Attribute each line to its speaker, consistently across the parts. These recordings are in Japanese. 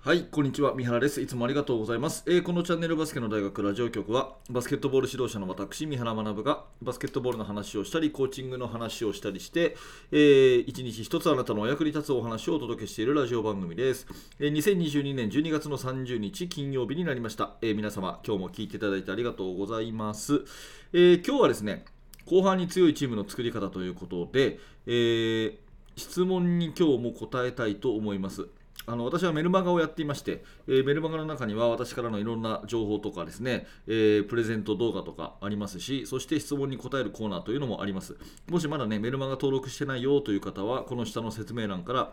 Speaker 1: はい、こんにちは。三原です。いつもありがとうございます。えーこのチャンネルバスケの大学ラジオ局は、バスケットボール指導者の私、三原学が、バスケットボールの話をしたり、コーチングの話をしたりして、えー一日一つあなたのお役に立つお話をお届けしているラジオ番組です。えー2022年12月の30日金曜日になりました。えー皆様、今日も聞いていただいてありがとうございます。え今日はですね、後半に強いチームの作り方ということで、え質問に今日も答えたいと思います。あの私はメルマガをやっていまして、えーメルマガの中には私からのいろんな情報とかですね、えープレゼント動画とかありますし、そして質問に答えるコーナーというのもあります。もしまだね、メルマガ登録してないよという方は、この下の説明欄から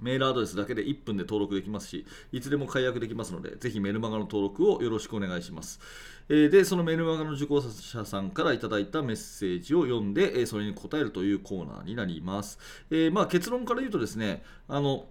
Speaker 1: メールアドレスだけで1分で登録できますし、いつでも解約できますので、ぜひメルマガの登録をよろしくお願いします。えーで、そのメルマガの受講者さんからいただいたメッセージを読んで、えーそれに答えるというコーナーになります。えーまあ、結論から言うとですね、あの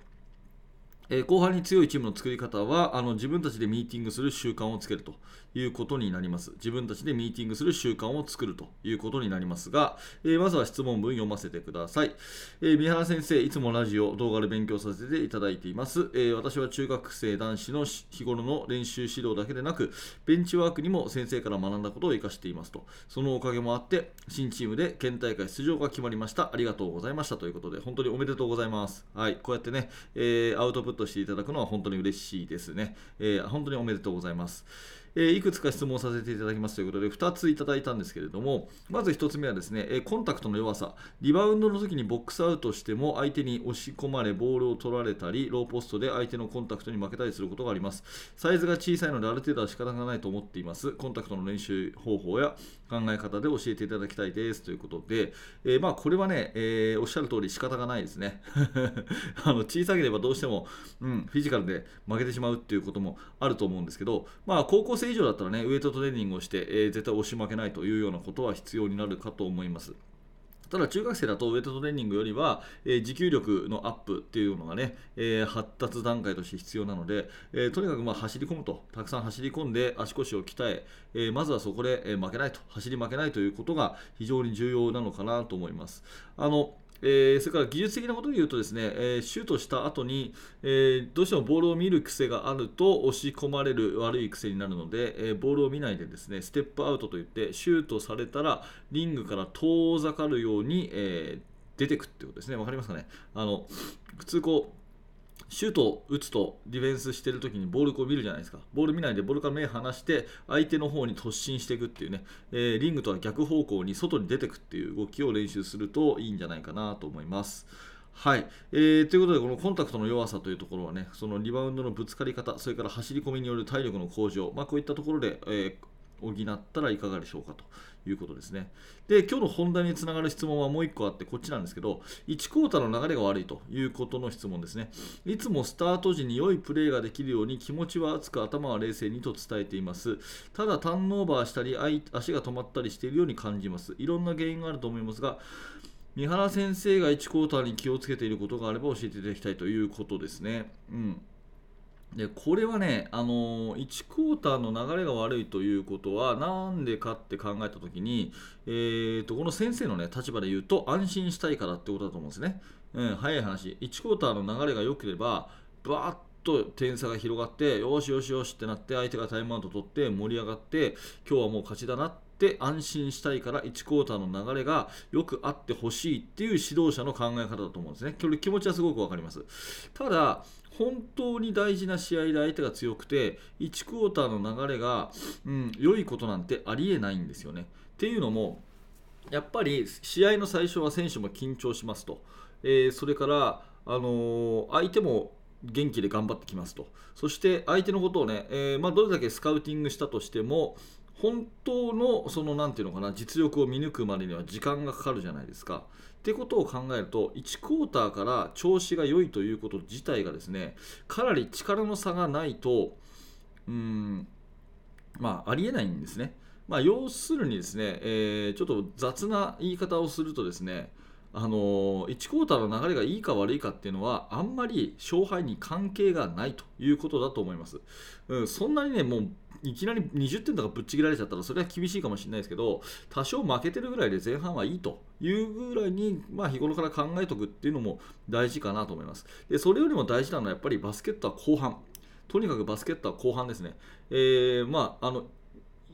Speaker 1: え後半に強いチームの作り方はあの自分たちでミーティングする習慣をつけるということになります。自分たちでミーティングする習慣を作るということになりますが、えーまずは質問文読ませてください、えー三原先生、いつもラジオ、動画で勉強させていただいています。えー私は中学生男子の日頃の練習指導だけでなく、ベンチワークにも先生から学んだことを活かしていますと。そのおかげもあって、新チームで県大会出場が決まりました。ありがとうございましたということで、本当におめでとうございます。はい、こうやってね、えアウトプットしていただくのは本当に嬉しいですね。えー本当におめでとうございます。えーいくつか質問させていただきますということで、2ついただいたんですけれども、まず1つ目はですね、えコンタクトの弱さ、リバウンドの時にボックスアウトしても、相手に押し込まれ、ボールを取られたり、ローポストで相手のコンタクトに負けたりすることがあります。サイズが小さいので、ある程度は仕方がないと思っています。コンタクトの練習方法や考え方で教えていただきたいですということで、えーまあ、これはね、えーおっしゃる通り仕方がないですね。あの小さければどうしても、うん、フィジカルで負けてしまうっていうこともあると思うんですけど、まあ、高校生以上だったらね、ウエイトトレーニングをして、えー絶対押し負けないというようなことは必要になるかと思います。ただ中学生だとウエイトトレーニングよりは、えー持久力のアップっていうのがね、えー発達段階として必要なので、えーとにかくまあ走り込むと、たくさん走り込んで足腰を鍛ええーまずはそこで、え負けないと、走り負けないということが非常に重要なのかなと思います。あのえーそれから技術的なことで言うとですね、えーシュートした後に、えーどうしてもボールを見る癖があると押し込まれる悪い癖になるので、えボールを見ないでですねステップアウトといってシュートされたらリングから遠ざかるように、え出てくってことですね。わかりますかね？あの普通こうシュートを打つとディフェンスしてるときにボールこう見るじゃないですか。ボール見ないでボールから目離して相手の方に突進していくっていうね、えーリングとは逆方向に外に出てくっていう動きを練習するといいんじゃないかなと思います。はい、えーということで、このコンタクトの弱さというところはね、そのリバウンドのぶつかり方、それから走り込みによる体力の向上、まあ、こういったところで、えー補ったらいかがでしょうかということですね。で、今日の本題につながる質問はもう1個あって、こっちなんですけど、1クォーターの流れが悪いということの質問ですね。いつもスタート時に良いプレーができるように気持ちは熱く頭は冷静にと伝えています。ただ、ターンオーバーしたり、足が止まったりしているように感じます。いろんな原因があると思いますが、三原先生が1クォーターに気をつけていることがあれば教えていただきたいということですね。うんでこれはね、あのー1クォーターの流れが悪いということは、なんでかって考えたときに、えー、とこの先生の、ね、立場で言うと、安心したいからってことだと思うんですね。うん、早い話、1クォーターの流れが良ければ、バーッと点差が広がって、よしよしよしってなって、相手がタイムアウト取って盛り上がって、今日はもう勝ちだなって安心したいから、1クォーターの流れがよくあってほしいっていう指導者の考え方だと思うんですね。これ気持ちはすごくわかります。ただ、本当に大事な試合で相手が強くて、1クォーターの流れが、うん、良いことなんてありえないんですよね。っていうのも、やっぱり試合の最初は選手も緊張しますと、えーそれから、あのー相手も元気で頑張ってきますと、そして相手のことをね、えーまあ、どれだけスカウティングしたとしても、本当のその何ていうのかな実力を見抜くまでには時間がかかるじゃないですか。ってことを考えると1クォーターから調子が良いということ自体がですねかなり力の差がないとうんまあありえないんですね。まあ、要するにですね、えーちょっと雑な言い方をするとですねあの1クォーターの流れがいいか悪いかっていうのはあんまり勝敗に関係がないということだと思います。うん、そんなにねもういきなり20点とかぶっちぎられちゃったらそれは厳しいかもしれないですけど多少負けてるぐらいで前半はいいというぐらいに、まあ、日頃から考えておくっていうのも大事かなと思いますでそれよりも大事なのはやっぱりバスケットは後半とにかくバスケットは後半ですね。えー、まああの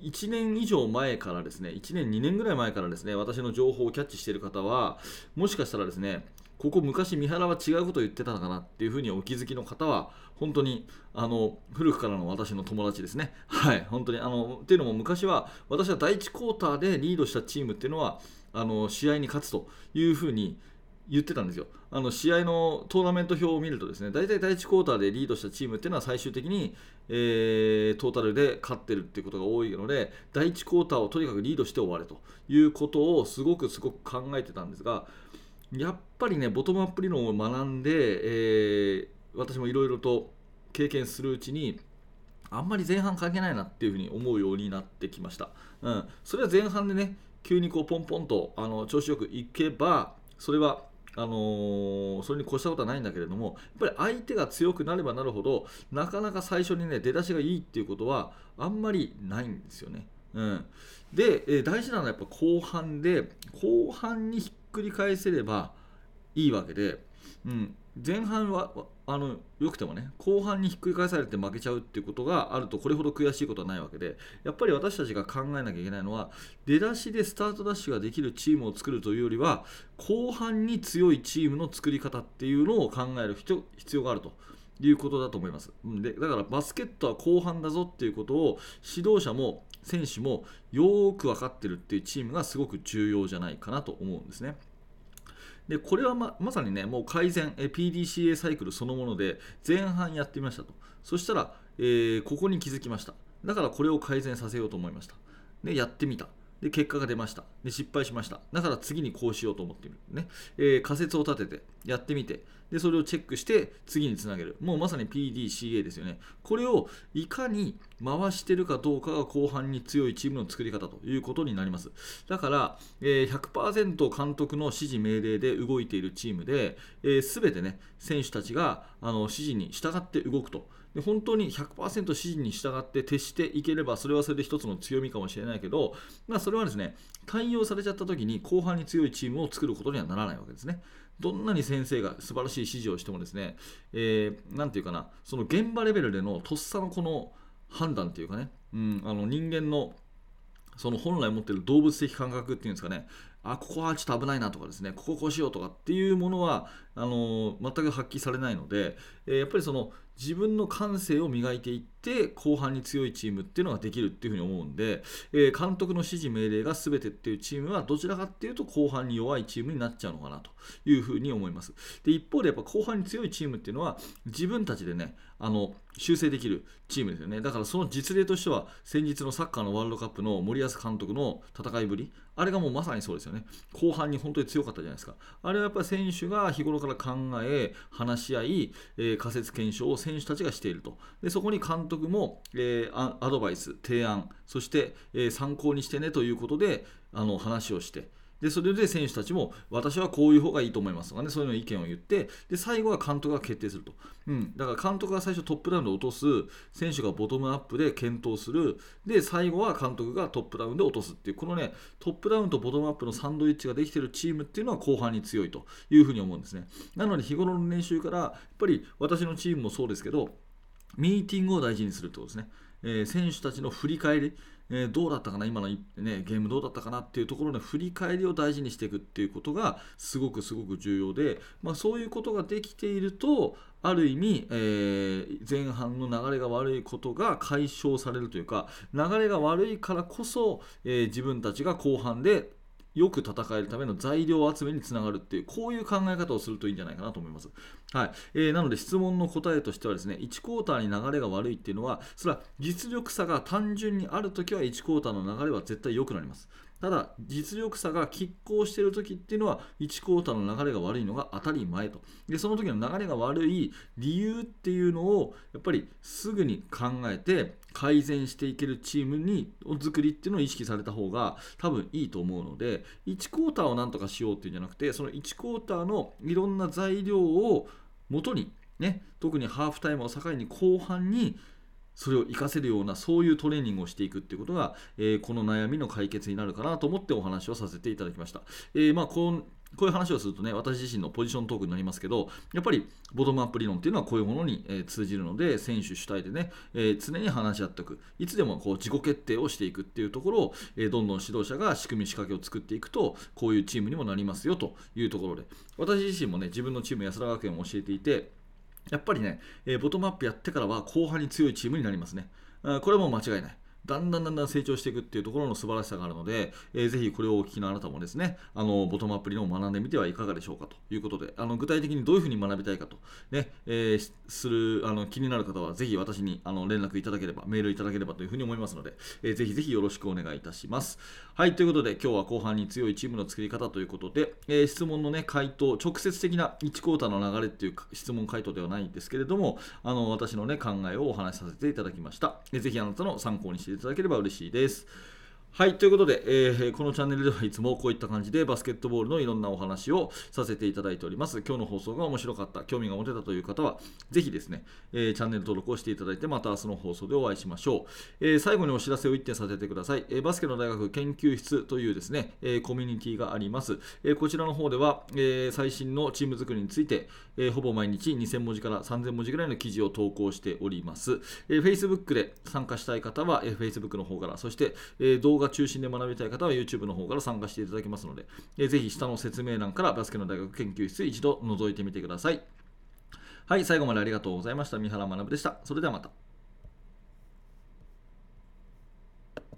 Speaker 1: 1年以上前からですね、1年、2年ぐらい前からですね、私の情報をキャッチしている方は、もしかしたらですね、ここ昔三原は違うことを言ってたのかなっていうふうにお気づきの方は、本当にあの古くからの私の友達ですね。はい、本当にあのっていうのも昔は私は第1クォーターでリードしたチームっていうのはあの試合に勝つというふうに言ってたんですよ。あの試合のトーナメント表を見るとですね、大体第1クォーターでリードしたチームっていうのは最終的に、えー、トータルで勝ってるっていうことが多いので、第1クォーターをとにかくリードして終われということをすごくすごく考えてたんですが、やっぱりね、ボトムアップ理論を学んで、えー、私もいろいろと経験するうちに、あんまり前半関係ないなっていうふうに思うようになってきました。うん、それは前半でね、急にこうポンポンとあの調子よくいけば、それはあのー、それに越したことはないんだけれども、やっぱり相手が強くなればなるほど、なかなか最初にね、出だしがいいっていうことは、あんまりないんですよね。うん、で、えー、大事なのはやっぱ後半で、後半にひっくり返せればいいわけで、うん、前半はあのよくてもね後半にひっくり返されて負けちゃうっていうことがあるとこれほど悔しいことはないわけでやっぱり私たちが考えなきゃいけないのは出だしでスタートダッシュができるチームを作るというよりは後半に強いチームの作り方っていうのを考える必要があると。いうことだと思いますでだからバスケットは後半だぞっていうことを指導者も選手もよーく分かってるっていうチームがすごく重要じゃないかなと思うんですね。でこれはままさにねもう改善え PDCA サイクルそのもので前半やってみましたと。そしたら、えー、ここに気づきました。だからこれを改善させようと思いました。でやってみた。で結果が出ました。で失敗しました。だから次にこうしようと思ってみる。ね、えー、仮説を立てて。やってみて。でそれをチェックして次につなげる。もうまさに PDCA ですよね。これをいかに回してるかどうかが後半に強いチームの作り方ということになります。だから、え、100%監督の指示命令で動いているチームで、えー、全てね選手たちがあの指示に従って動くと。で本当に100%指示に従って徹していければそれはそれで一つの強みかもしれないけど、まあ、それはですね対応されちゃった時に後半に強いチームを作ることにはならないわけですね。どんなに先生が素晴らしい指示をしてもですね、えー、ていうかな、その現場レベルでのとっさのこの判断というかね、うん、あの人間のその本来持っている動物的感覚っていうんですかね、あここはちょっと危ないなとかですねこここうしようとかっていうものはあの全く発揮されないので、えー、やっぱりその自分の感性を磨いていって後半に強いチームっていうのができるっていうふうに思うんで、えー、監督の指示命令が全てっていうチームはどちらかっていうと後半に弱いチームになっちゃうのかなというふうに思います。で一方でやっぱ後半に強いチームっていうのは自分たちでねあの修正できるチームですよね。だからその実例としては先日のサッカーのワールドカップの森保監督の戦いぶりあれがもうまさにそうですよね。後半に本当に強かったじゃないですか。あれはやっぱり選手が日頃から考え話し合い、えー、仮説検証を選手たちがしていると。でそこに監督も、えー、アドバイス提案そして、えー、参考にしてねということであの話をしてでそれで選手たちも私はこういう方がいいと思いますとかねそういうの意見を言ってで最後は監督が決定すると、うん、だから監督が最初トップダウンで落とす選手がボトムアップで検討する。で最後は監督がトップダウンで落とすっていう。このねトップダウンとボトムアップのサンドイッチができてるチームっていうのは後半に強いというふうに思うんですね。なので日頃の練習からやっぱり私のチームもそうですけどミーティングを大事にするってことですね、えー、選手たちの振り返りえ、どうだったかな、今の、ね、ゲームどうだったかなっていうところの振り返りを大事にしていくっていうことがすごくすごく重要で、まあ、そういうことができていると、ある意味、えー、前半の流れが悪いことが解消されるというか、流れが悪いからこそ、えー、自分たちが後半でよく戦えるための材料集めにつながるっていうこういう考え方をするといいんじゃないかなと思います。はいえー、なので質問の答えとしてはですね1クォーターに流れが悪いっていうのはそれは実力差が単純にあるときは1クォーターの流れは絶対良くなります。ただ、実力差が拮抗している時っていうのは、1クォーターの流れが悪いのが当たり前と。で、その時の流れが悪い理由っていうのを、やっぱりすぐに考えて、改善していけるチームに作りっていうのを意識された方が多分いいと思うので1クォーターをなんとかしようっていうんじゃなくてその1クォーターのいろんな材料を元にね特にハーフタイムを境に後半にそれを活かせるようなそういうトレーニングをしていくっていうことが、えー、この悩みの解決になるかなと思ってお話をさせていただきました。えー、まあ、こういう話をするとね、私自身のポジショントークになりますけど、やっぱりボトムアップ理論っていうのはこういうものに、え、通じるので、選手主体でね、えー、常に話し合っておく、いつでもこう自己決定をしていくっていうところを、えどんどん指導者が仕組み、仕掛けを作っていくと、こういうチームにもなりますよというところで、私自身もね、自分のチーム、安田学園を教えていて、やっぱりね、えボトムアップやってからは後半に強いチームになりますね。これも間違いない。だんだんだんだん成長していくっていうところの素晴らしさがあるので、えー、ぜひこれをお聞きのあなたもですね、あのボトムアップ理論を学んでみてはいかがでしょうかということで、あの具体的にどういうふうに学びたいかと、ねえー、するあの気になる方はぜひ私にあの連絡いただければ、メールいただければというふうに思いますので、えー、ぜひぜひよろしくお願いいたします。はい、ということで今日は後半に強いチームの作り方ということで、えー、質問のね、回答、直接的な1クォーターの流れっていう質問回答ではないんですけれども、あの私のね、考えをお話しさせていただきました。えー、ぜひあなたの参考にしていただければ嬉しいです。はい、ということで、えー、このチャンネルではいつもこういった感じでバスケットボールのいろんなお話をさせていただいております。今日の放送が面白かった、興味が持てたという方は、ぜひですね、えー、チャンネル登録をしていただいて、また明日の放送でお会いしましょう。えー、最後にお知らせを1点させてください。えバスケの大学研究室というですね、えコミュニティがあります。えこちらの方では、え最新のチーム作りについて、えほぼ毎日2000文字から3000文字ぐらいの記事を投稿しております。え Facebook で参加したい方は、え Facebook の方から、そして、え動画中心で学びたい方は YouTube の方から参加していただけますので、えー、ぜひ下の説明欄からバスケの大学研究室一度覗いてみてください。はい、最後までありがとうございました。三原学でした。それではまた。